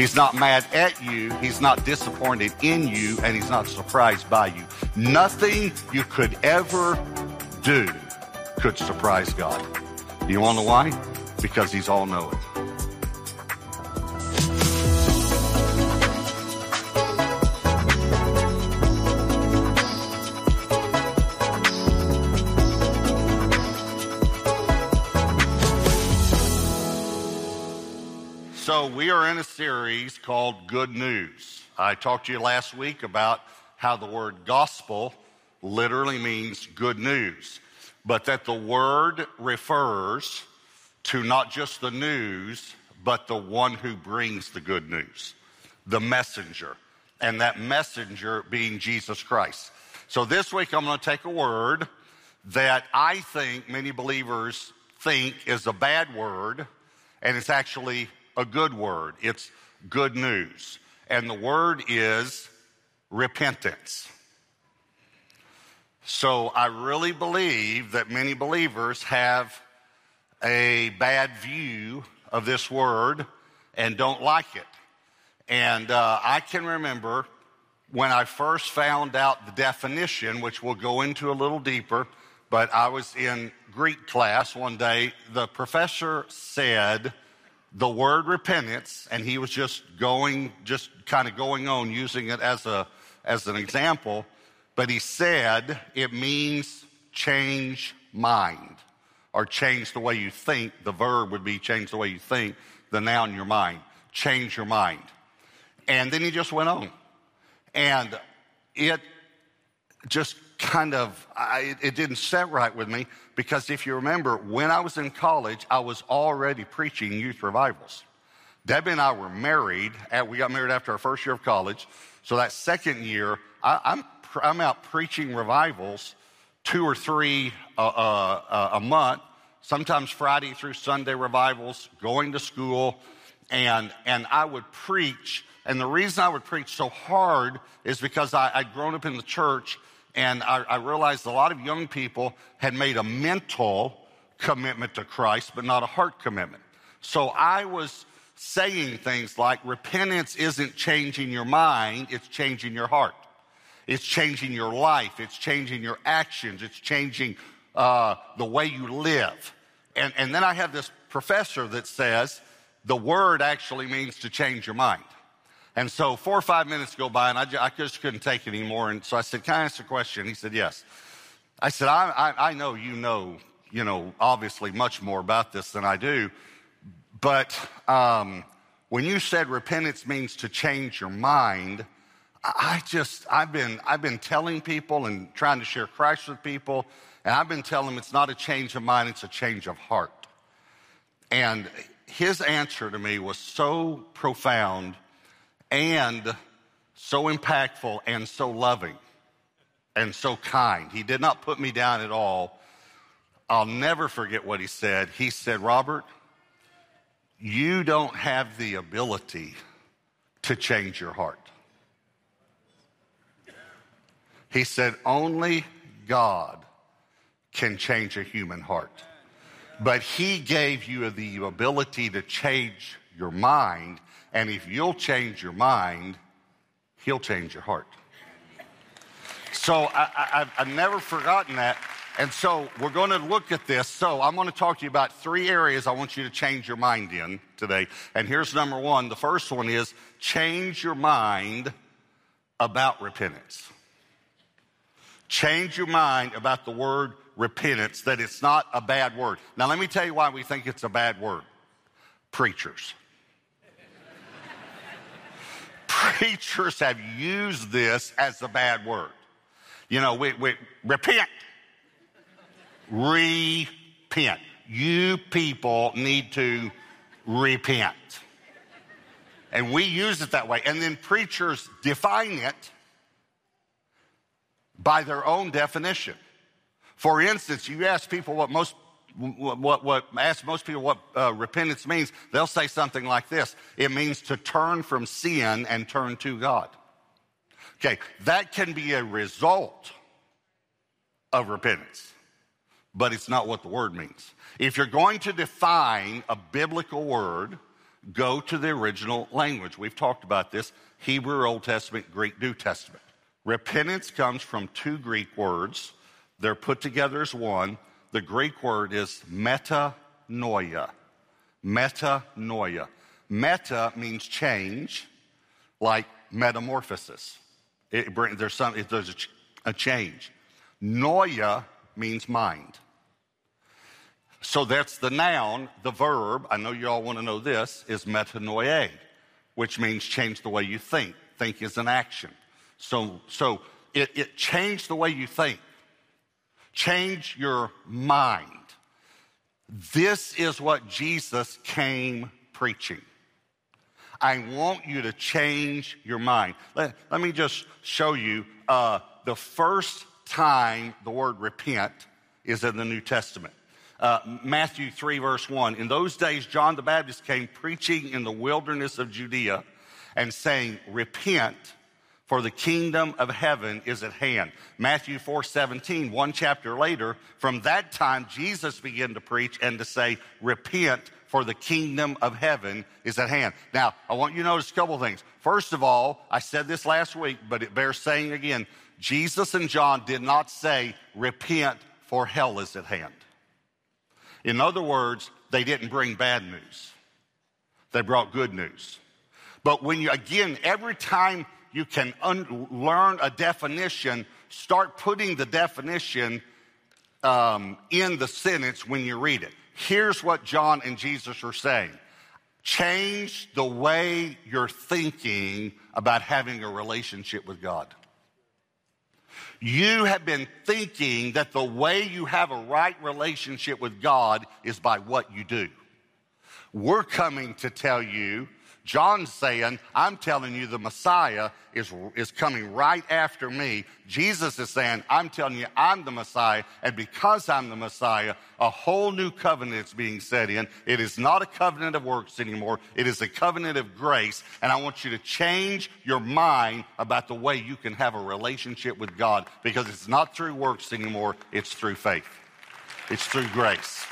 He's not mad at you. He's not disappointed in you, and he's not surprised by you. Nothing you could ever do could surprise God. You want to know why? Because he's all knowing. We are in a series called Good News. I talked to you last week about how the word gospel literally means good news, but that the word refers to not just the news, but the one who brings the good news, the messenger, and that messenger being Jesus Christ. So, this week I'm going to take a word that I think many believers think is a bad word, and it's actually a good word. It's good news. And the word is repentance. So I really believe that many believers have a bad view of this word and don't like it. And uh, I can remember when I first found out the definition, which we'll go into a little deeper, but I was in Greek class one day. The professor said, the word repentance, and he was just going, just kind of going on using it as a as an example, but he said it means change mind or change the way you think. The verb would be change the way you think, the noun your mind. Change your mind. And then he just went on. And it just kind of, I, it didn't set right with me because if you remember, when I was in college, I was already preaching youth revivals. Debbie and I were married. We got married after our first year of college. So that second year, I, I'm, I'm out preaching revivals two or three uh, uh, uh, a month, sometimes Friday through Sunday revivals, going to school, and, and I would preach. And the reason I would preach so hard is because I, I'd grown up in the church and I, I realized a lot of young people had made a mental commitment to Christ, but not a heart commitment. So I was saying things like repentance isn't changing your mind, it's changing your heart. It's changing your life, it's changing your actions, it's changing uh, the way you live. And, and then I have this professor that says the word actually means to change your mind. And so four or five minutes go by, and I, just, I just couldn't take it anymore. And so I said, "Can I ask a question?" He said, "Yes." I said, I, I, I know you know, you know, obviously much more about this than I do, but um, when you said repentance means to change your mind, I just I've been I've been telling people and trying to share Christ with people, and I've been telling them it's not a change of mind, it's a change of heart. And his answer to me was so profound and so impactful and so loving and so kind. He did not put me down at all. I'll never forget what he said. He said, Robert, you don't have the ability to change your heart. He said, only God can change a human heart. But he gave you the ability to change your mind and if you'll change your mind, He'll change your heart. So I, have never forgotten that. And so we're going to look at this. So I'm going to talk to you about three areas I want you to change your mind in today. And here's number one. The first one is change your mind about repentance. Change your mind about the word repentance, that it's not a bad word. Now, let me tell you why we think it's a bad word. Preachers preachers have used this as a bad word. You know, we, we repent. Repent. You people need to repent. And we use it that way. And then preachers define it by their own definition. For instance, you ask people what most what, what, ask most people what uh, repentance means, they'll say something like this it means to turn from sin and turn to God. Okay, that can be a result of repentance, but it's not what the word means. If you're going to define a biblical word, go to the original language. We've talked about this Hebrew, Old Testament, Greek, New Testament. Repentance comes from two Greek words, they're put together as one. The Greek word is metanoia. Metanoia. Meta means change, like metamorphosis. It, there's, some, it, there's a, a change. Noia means mind. So that's the noun. The verb, I know you all want to know this, is metanoia, which means change the way you think. Think is an action. So, so it, it changed the way you think. Change your mind. This is what Jesus came preaching. I want you to change your mind. Let, let me just show you uh, the first time the word repent is in the New Testament. Uh, Matthew 3, verse 1. In those days, John the Baptist came preaching in the wilderness of Judea and saying, Repent, for the kingdom of heaven is at hand. Matthew 4, 17, one chapter later, from that time, Jesus began to preach and to say, Repent, for the kingdom of heaven is at hand. Now, I want you to notice a couple things. First of all, I said this last week, but it bears saying again Jesus and John did not say, Repent, for hell is at hand. In other words, they didn't bring bad news, they brought good news. But when you, again, every time you can un- learn a definition, start putting the definition um, in the sentence when you read it. Here's what John and Jesus are saying change the way you're thinking about having a relationship with God. You have been thinking that the way you have a right relationship with God is by what you do. We're coming to tell you John's saying, I'm telling you the Messiah is, is coming right after me. Jesus is saying, I'm telling you I'm the Messiah. And because I'm the Messiah, a whole new covenant is being set in. It is not a covenant of works anymore. It is a covenant of grace. And I want you to change your mind about the way you can have a relationship with God because it's not through works anymore. It's through faith. It's through grace.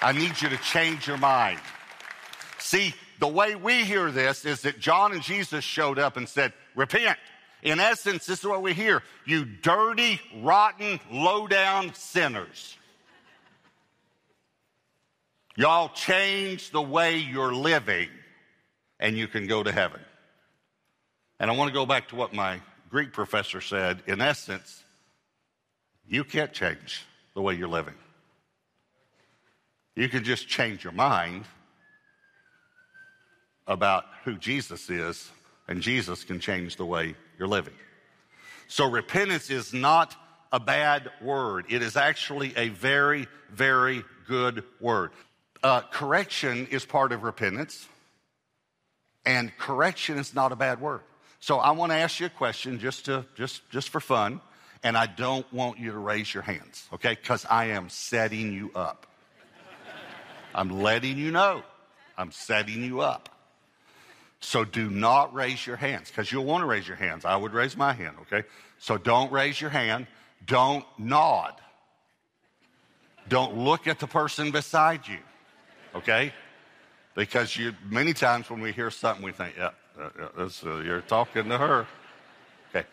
I need you to change your mind. See, the way we hear this is that John and Jesus showed up and said, Repent. In essence, this is what we hear you dirty, rotten, low down sinners. Y'all change the way you're living and you can go to heaven. And I want to go back to what my Greek professor said. In essence, you can't change the way you're living. You can just change your mind about who Jesus is, and Jesus can change the way you're living. So repentance is not a bad word. It is actually a very, very good word. Uh, correction is part of repentance, and correction is not a bad word. So I want to ask you a question just to just just for fun, and I don't want you to raise your hands, okay? Because I am setting you up. I'm letting you know. I'm setting you up. So do not raise your hands because you'll want to raise your hands. I would raise my hand, okay? So don't raise your hand. Don't nod. Don't look at the person beside you, okay? Because you, many times when we hear something, we think, yeah, uh, uh, you're talking to her. Okay.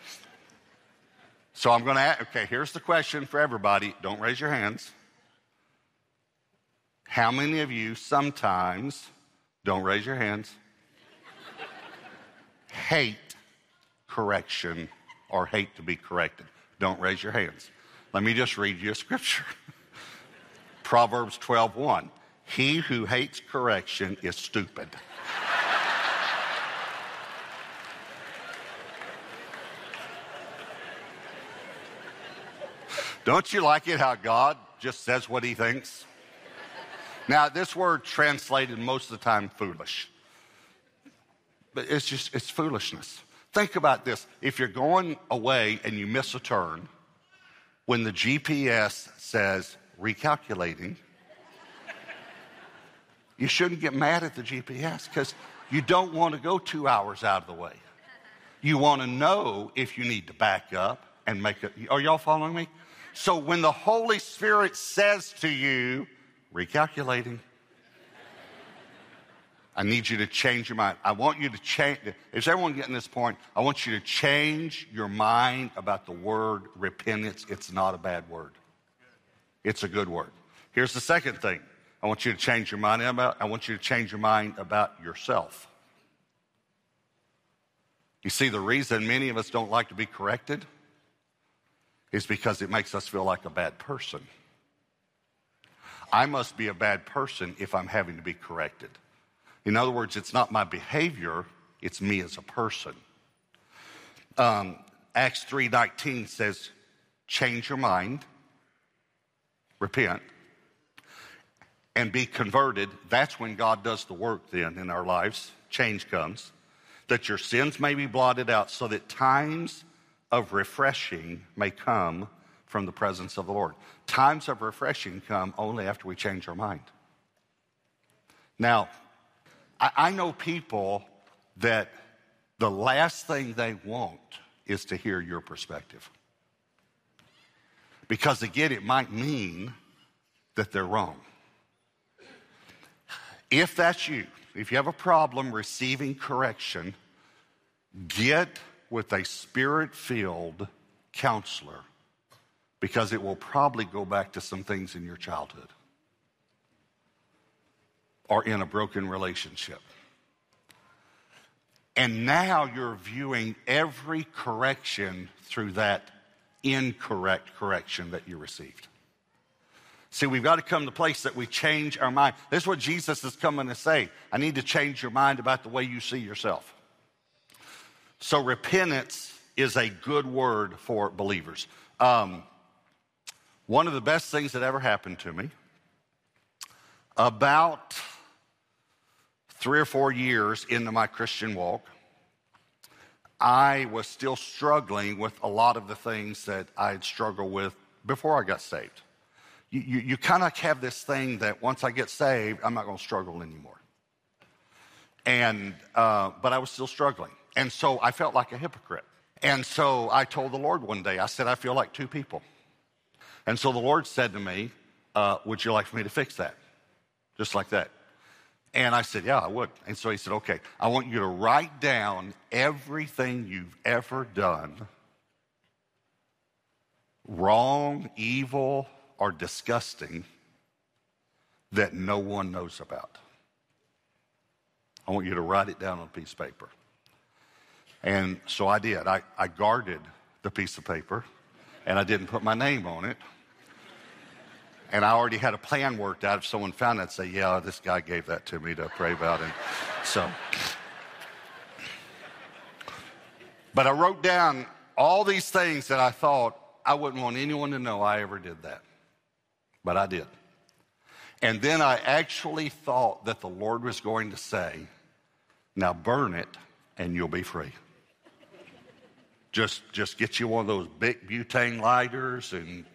So I'm going to ask, okay, here's the question for everybody. Don't raise your hands. How many of you sometimes, don't raise your hands, hate correction or hate to be corrected? Don't raise your hands. Let me just read you a scripture. Proverbs 12:1. He who hates correction is stupid. Don't you like it how God just says what he thinks? Now, this word translated most of the time foolish. But it's just, it's foolishness. Think about this. If you're going away and you miss a turn, when the GPS says recalculating, you shouldn't get mad at the GPS because you don't want to go two hours out of the way. You want to know if you need to back up and make it. Are y'all following me? So when the Holy Spirit says to you, recalculating, I need you to change your mind. I want you to change. Is everyone getting this point? I want you to change your mind about the word repentance. It's not a bad word, it's a good word. Here's the second thing I want you to change your mind about. I want you to change your mind about yourself. You see, the reason many of us don't like to be corrected is because it makes us feel like a bad person. I must be a bad person if I'm having to be corrected. In other words, it's not my behavior, it's me as a person. Um, Acts 3.19 says, change your mind, repent, and be converted. That's when God does the work then in our lives. Change comes. That your sins may be blotted out so that times of refreshing may come from the presence of the Lord. Times of refreshing come only after we change our mind. Now, I, I know people that the last thing they want is to hear your perspective. Because again, it might mean that they're wrong. If that's you, if you have a problem receiving correction, get with a spirit filled counselor because it will probably go back to some things in your childhood or in a broken relationship. And now you're viewing every correction through that incorrect correction that you received. See, we've got to come to place that we change our mind. This is what Jesus is coming to say. I need to change your mind about the way you see yourself. So, repentance is a good word for believers. Um, one of the best things that ever happened to me about three or four years into my Christian walk, I was still struggling with a lot of the things that I had struggled with before I got saved. You, you, you kind of have this thing that once I get saved, I'm not going to struggle anymore. And, uh, but I was still struggling. And so I felt like a hypocrite. And so I told the Lord one day, I said, I feel like two people. And so the Lord said to me, uh, Would you like for me to fix that? Just like that. And I said, Yeah, I would. And so he said, Okay, I want you to write down everything you've ever done wrong, evil, or disgusting that no one knows about. I want you to write it down on a piece of paper. And so I did. I, I guarded the piece of paper and I didn't put my name on it. And I already had a plan worked out. If someone found it, I'd say, Yeah, this guy gave that to me to pray about. And so, but I wrote down all these things that I thought I wouldn't want anyone to know I ever did that. But I did. And then I actually thought that the Lord was going to say, Now burn it and you'll be free. Just, just get you one of those big butane lighters and,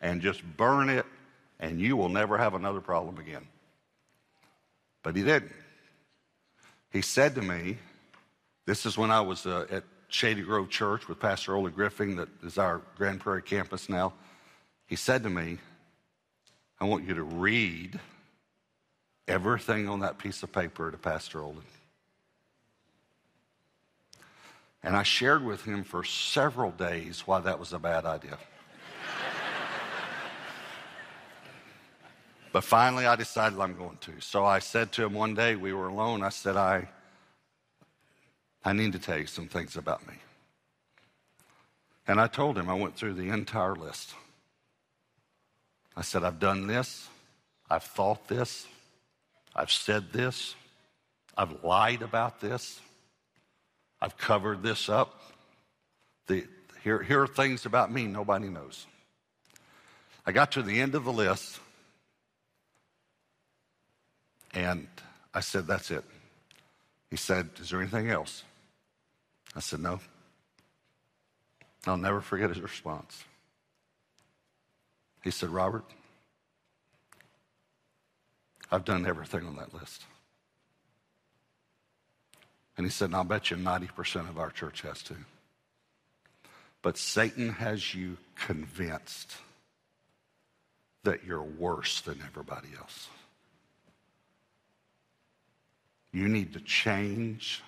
and just burn it, and you will never have another problem again. But he didn't. He said to me, this is when I was uh, at Shady Grove Church with Pastor Olen Griffing, that is our Grand Prairie campus now. He said to me, I want you to read everything on that piece of paper to Pastor Ole. And I shared with him for several days why that was a bad idea. But finally, I decided I'm going to. So I said to him one day, we were alone, I said, I, I need to tell you some things about me. And I told him, I went through the entire list. I said, I've done this, I've thought this, I've said this, I've lied about this. I've covered this up. The, here, here are things about me nobody knows. I got to the end of the list and I said, That's it. He said, Is there anything else? I said, No. I'll never forget his response. He said, Robert, I've done everything on that list. And he said, and I'll bet you 90% of our church has too. But Satan has you convinced that you're worse than everybody else. You need to change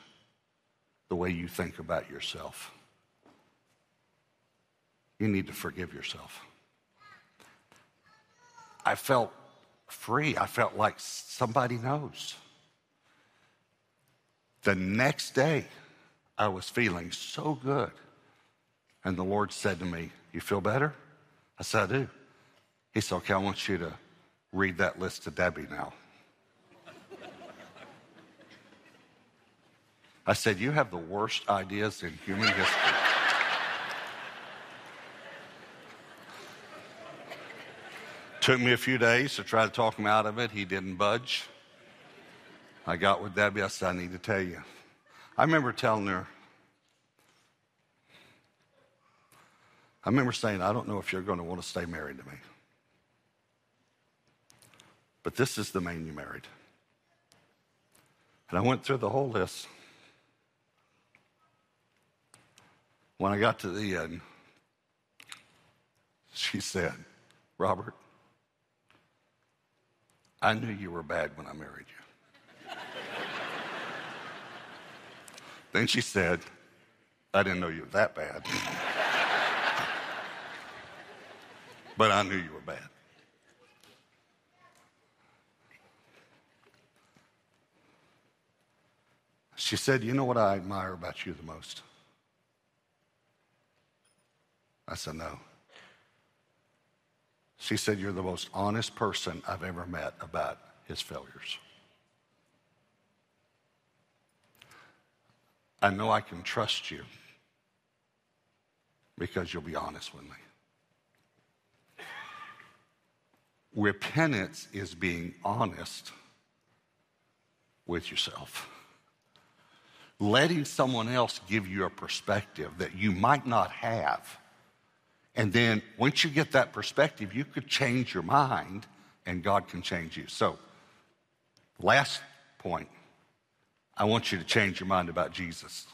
the way you think about yourself. You need to forgive yourself. I felt free. I felt like somebody knows. The next day, I was feeling so good. And the Lord said to me, You feel better? I said, I do. He said, Okay, I want you to read that list to Debbie now. I said, You have the worst ideas in human history. Took me a few days to try to talk him out of it. He didn't budge. I got with Debbie. I said, I need to tell you. I remember telling her, I remember saying, I don't know if you're going to want to stay married to me. But this is the man you married. And I went through the whole list. When I got to the end, she said, Robert, I knew you were bad when I married you. then she said, I didn't know you were that bad. but I knew you were bad. She said, You know what I admire about you the most? I said, No. She said, You're the most honest person I've ever met about his failures. I know I can trust you because you'll be honest with me. Repentance is being honest with yourself. Letting someone else give you a perspective that you might not have and then once you get that perspective, you could change your mind and God can change you. So, last point I want you to change your mind about Jesus.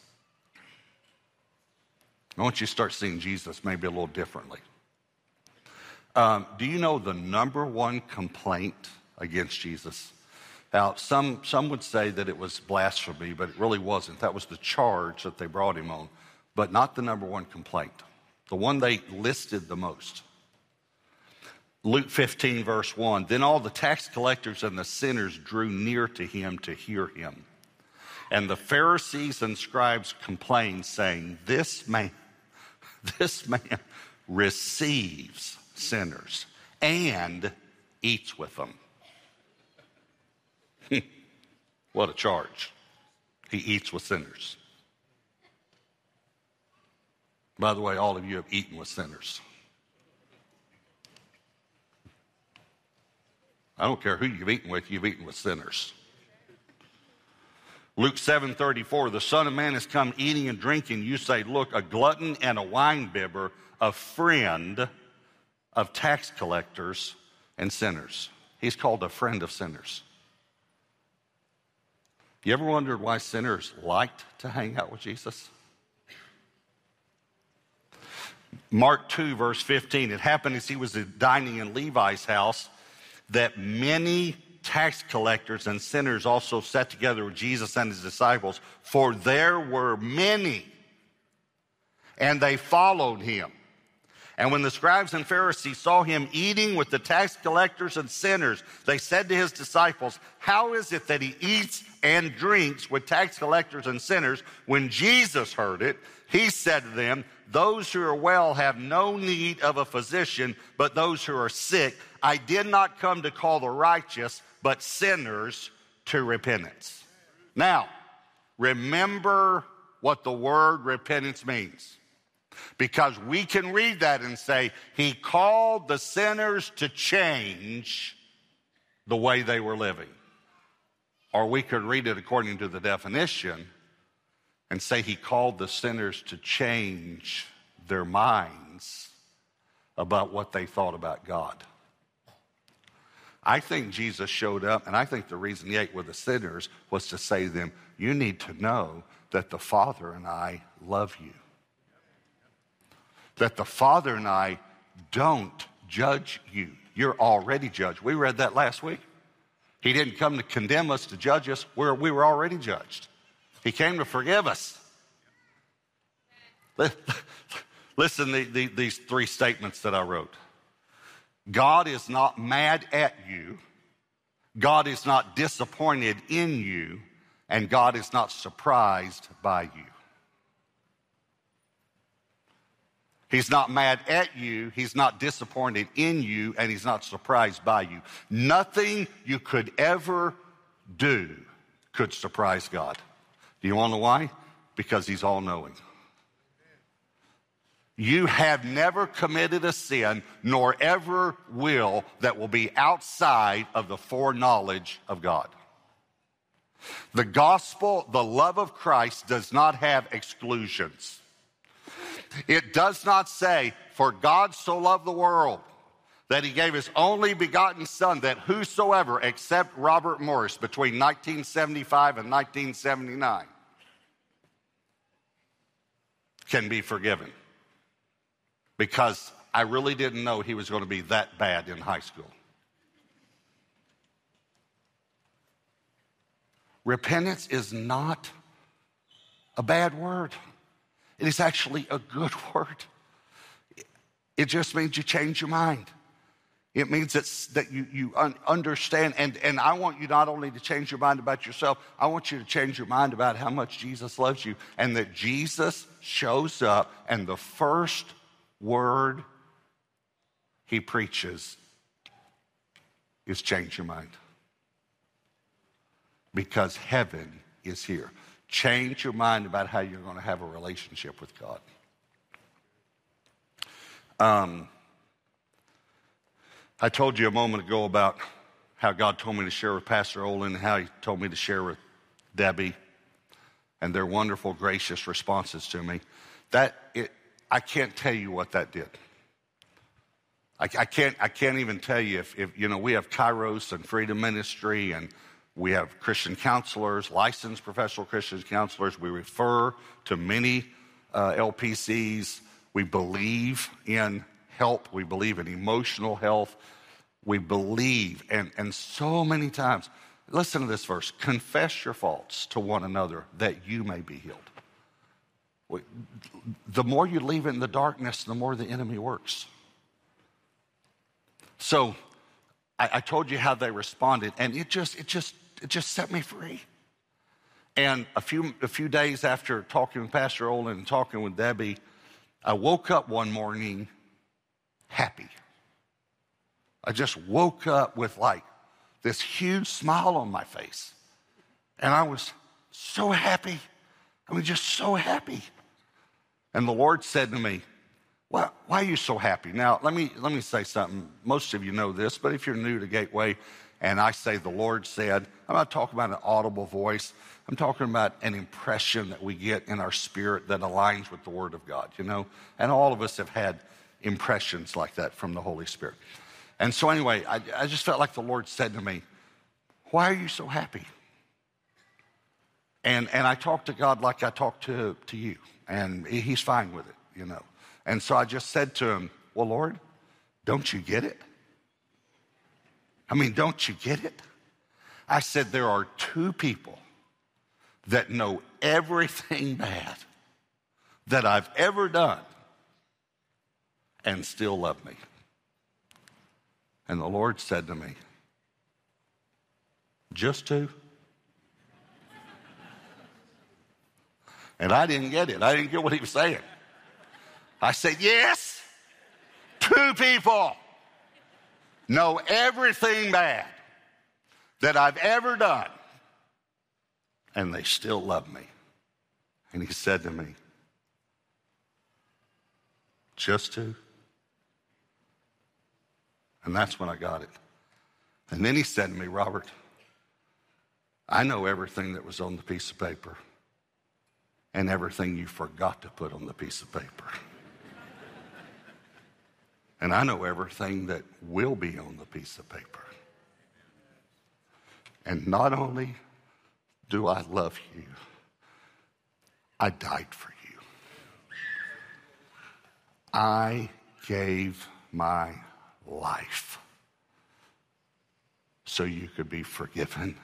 I want you to start seeing Jesus maybe a little differently. Um, do you know the number one complaint against Jesus? Now, some, some would say that it was blasphemy, but it really wasn't. That was the charge that they brought him on, but not the number one complaint the one they listed the most. Luke 15, verse 1 Then all the tax collectors and the sinners drew near to him to hear him. And the Pharisees and scribes complained, saying, This man, this man receives sinners and eats with them. what a charge. He eats with sinners. By the way, all of you have eaten with sinners. I don't care who you've eaten with, you've eaten with sinners. Luke 7:34, the Son of Man has come eating and drinking. You say, look, a glutton and a winebibber, a friend of tax collectors and sinners. He's called a friend of sinners. You ever wondered why sinners liked to hang out with Jesus? Mark 2, verse 15. It happened as he was dining in Levi's house that many tax collectors and sinners also sat together with Jesus and his disciples, for there were many, and they followed him. And when the scribes and Pharisees saw him eating with the tax collectors and sinners, they said to his disciples, How is it that he eats and drinks with tax collectors and sinners? When Jesus heard it, he said to them, those who are well have no need of a physician, but those who are sick. I did not come to call the righteous, but sinners to repentance. Now, remember what the word repentance means. Because we can read that and say, He called the sinners to change the way they were living. Or we could read it according to the definition and say he called the sinners to change their minds about what they thought about God. I think Jesus showed up, and I think the reason he ate with the sinners was to say to them, You need to know that the Father and I love you. That the Father and I don't judge you. You're already judged. We read that last week. He didn't come to condemn us, to judge us, where we were already judged. He came to forgive us. Listen the, the, these three statements that I wrote. God is not mad at you. God is not disappointed in you. And God is not surprised by you. He's not mad at you. He's not disappointed in you. And he's not surprised by you. Nothing you could ever do could surprise God. Do you want to know why? Because he's all knowing. You have never committed a sin, nor ever will, that will be outside of the foreknowledge of God. The gospel, the love of Christ, does not have exclusions. It does not say, For God so loved the world that he gave his only begotten Son, that whosoever, except Robert Morris, between 1975 and 1979, can be forgiven. Because I really didn't know he was going to be that bad in high school. Repentance is not a bad word. It is actually a good word. It just means you change your mind. It means that, that you, you un- understand, and, and I want you not only to change your mind about yourself, I want you to change your mind about how much Jesus loves you, and that Jesus shows up, and the first word he preaches is change your mind. Because heaven is here. Change your mind about how you're going to have a relationship with God. Um, I told you a moment ago about how God told me to share with Pastor Olen and how he told me to share with Debbie and their wonderful, gracious responses to me. That it, I can't tell you what that did. I, I, can't, I can't even tell you if, if, you know, we have Kairos and Freedom Ministry and we have Christian counselors, licensed professional Christian counselors. We refer to many uh, LPCs. We believe in help. We believe in emotional health. We believe, and, and so many times, listen to this verse confess your faults to one another that you may be healed. The more you leave it in the darkness, the more the enemy works. So I, I told you how they responded, and it just, it just it just set me free. And a few, a few days after talking with Pastor Olen and talking with Debbie, I woke up one morning happy. I just woke up with like this huge smile on my face. And I was so happy. I mean, just so happy. And the Lord said to me, well, why are you so happy? Now, let me, let me say something. Most of you know this, but if you're new to Gateway, and I say the Lord said, I'm not talking about an audible voice. I'm talking about an impression that we get in our spirit that aligns with the Word of God, you know? And all of us have had impressions like that from the Holy Spirit. And so, anyway, I, I just felt like the Lord said to me, Why are you so happy? And, and I talked to God like I talked to, to you, and He's fine with it, you know. And so I just said to Him, Well, Lord, don't you get it? I mean, don't you get it? I said, there are two people that know everything bad that I've ever done and still love me. And the Lord said to me, just two? And I didn't get it. I didn't get what he was saying. I said, yes, two people know everything bad that I've ever done, and they still love me. And he said two me, Just to? And that's when I got it. And then he said to me, Robert, I know everything that was on the piece of paper and everything you forgot to put on the piece of paper. and I know everything that will be on the piece of paper. And not only do I love you, I died for you. I gave my life so you could be forgiven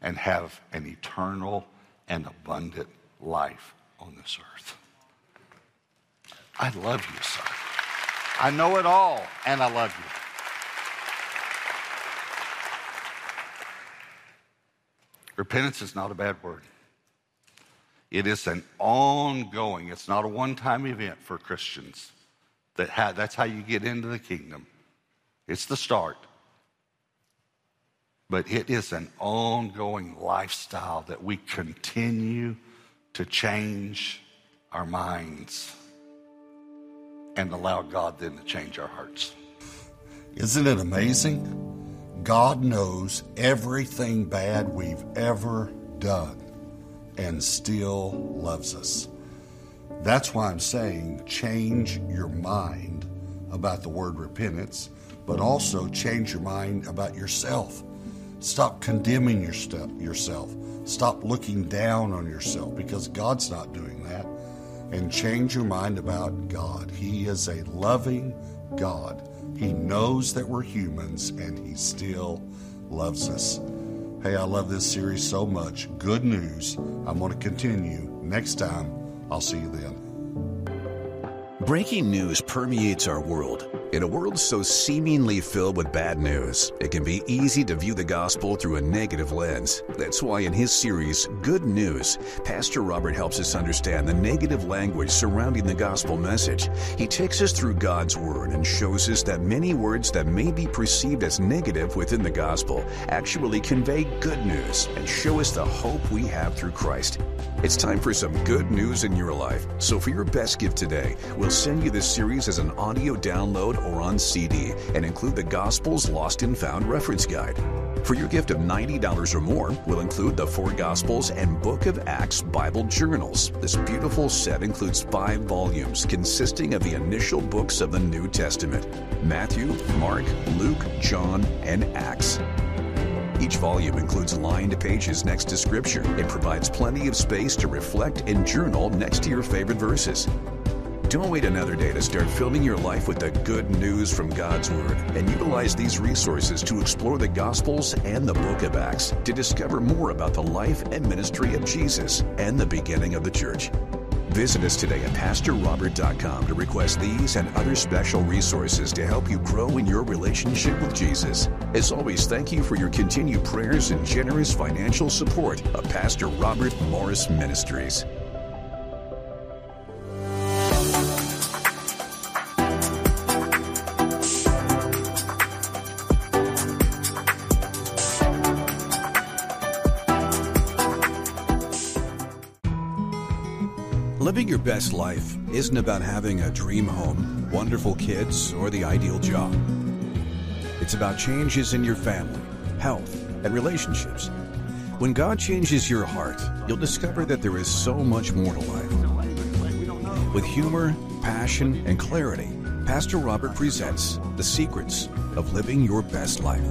and have an eternal and abundant life on this earth. I love you, son. I know it all, and I love you. Repentance is not a bad word. It is an ongoing, it's not a one time event for Christians. That ha- that's how you get into the kingdom. It's the start. But it is an ongoing lifestyle that we continue to change our minds and allow God then to change our hearts. Isn't it amazing? God knows everything bad we've ever done and still loves us. That's why I'm saying change your mind about the word repentance, but also change your mind about yourself. Stop condemning yourself. Stop looking down on yourself because God's not doing that. And change your mind about God. He is a loving God. He knows that we're humans and He still loves us. Hey, I love this series so much. Good news. I'm going to continue. Next time, I'll see you then. Breaking news permeates our world. In a world so seemingly filled with bad news, it can be easy to view the gospel through a negative lens. That's why in his series, Good News, Pastor Robert helps us understand the negative language surrounding the gospel message. He takes us through God's word and shows us that many words that may be perceived as negative within the gospel actually convey good news and show us the hope we have through Christ. It's time for some good news in your life. So for your best gift today, we'll send you this series as an audio download or on CD and include the Gospels Lost and Found reference guide. For your gift of $90 or more, we'll include the Four Gospels and Book of Acts Bible Journals. This beautiful set includes five volumes consisting of the initial books of the New Testament Matthew, Mark, Luke, John, and Acts. Each volume includes lined pages next to Scripture and provides plenty of space to reflect and journal next to your favorite verses. Don't wait another day to start filling your life with the good news from God's Word and utilize these resources to explore the Gospels and the book of Acts to discover more about the life and ministry of Jesus and the beginning of the church. Visit us today at PastorRobert.com to request these and other special resources to help you grow in your relationship with Jesus. As always, thank you for your continued prayers and generous financial support of Pastor Robert Morris Ministries. Your best life isn't about having a dream home, wonderful kids, or the ideal job. It's about changes in your family, health, and relationships. When God changes your heart, you'll discover that there is so much more to life. With humor, passion, and clarity, Pastor Robert presents the secrets of living your best life.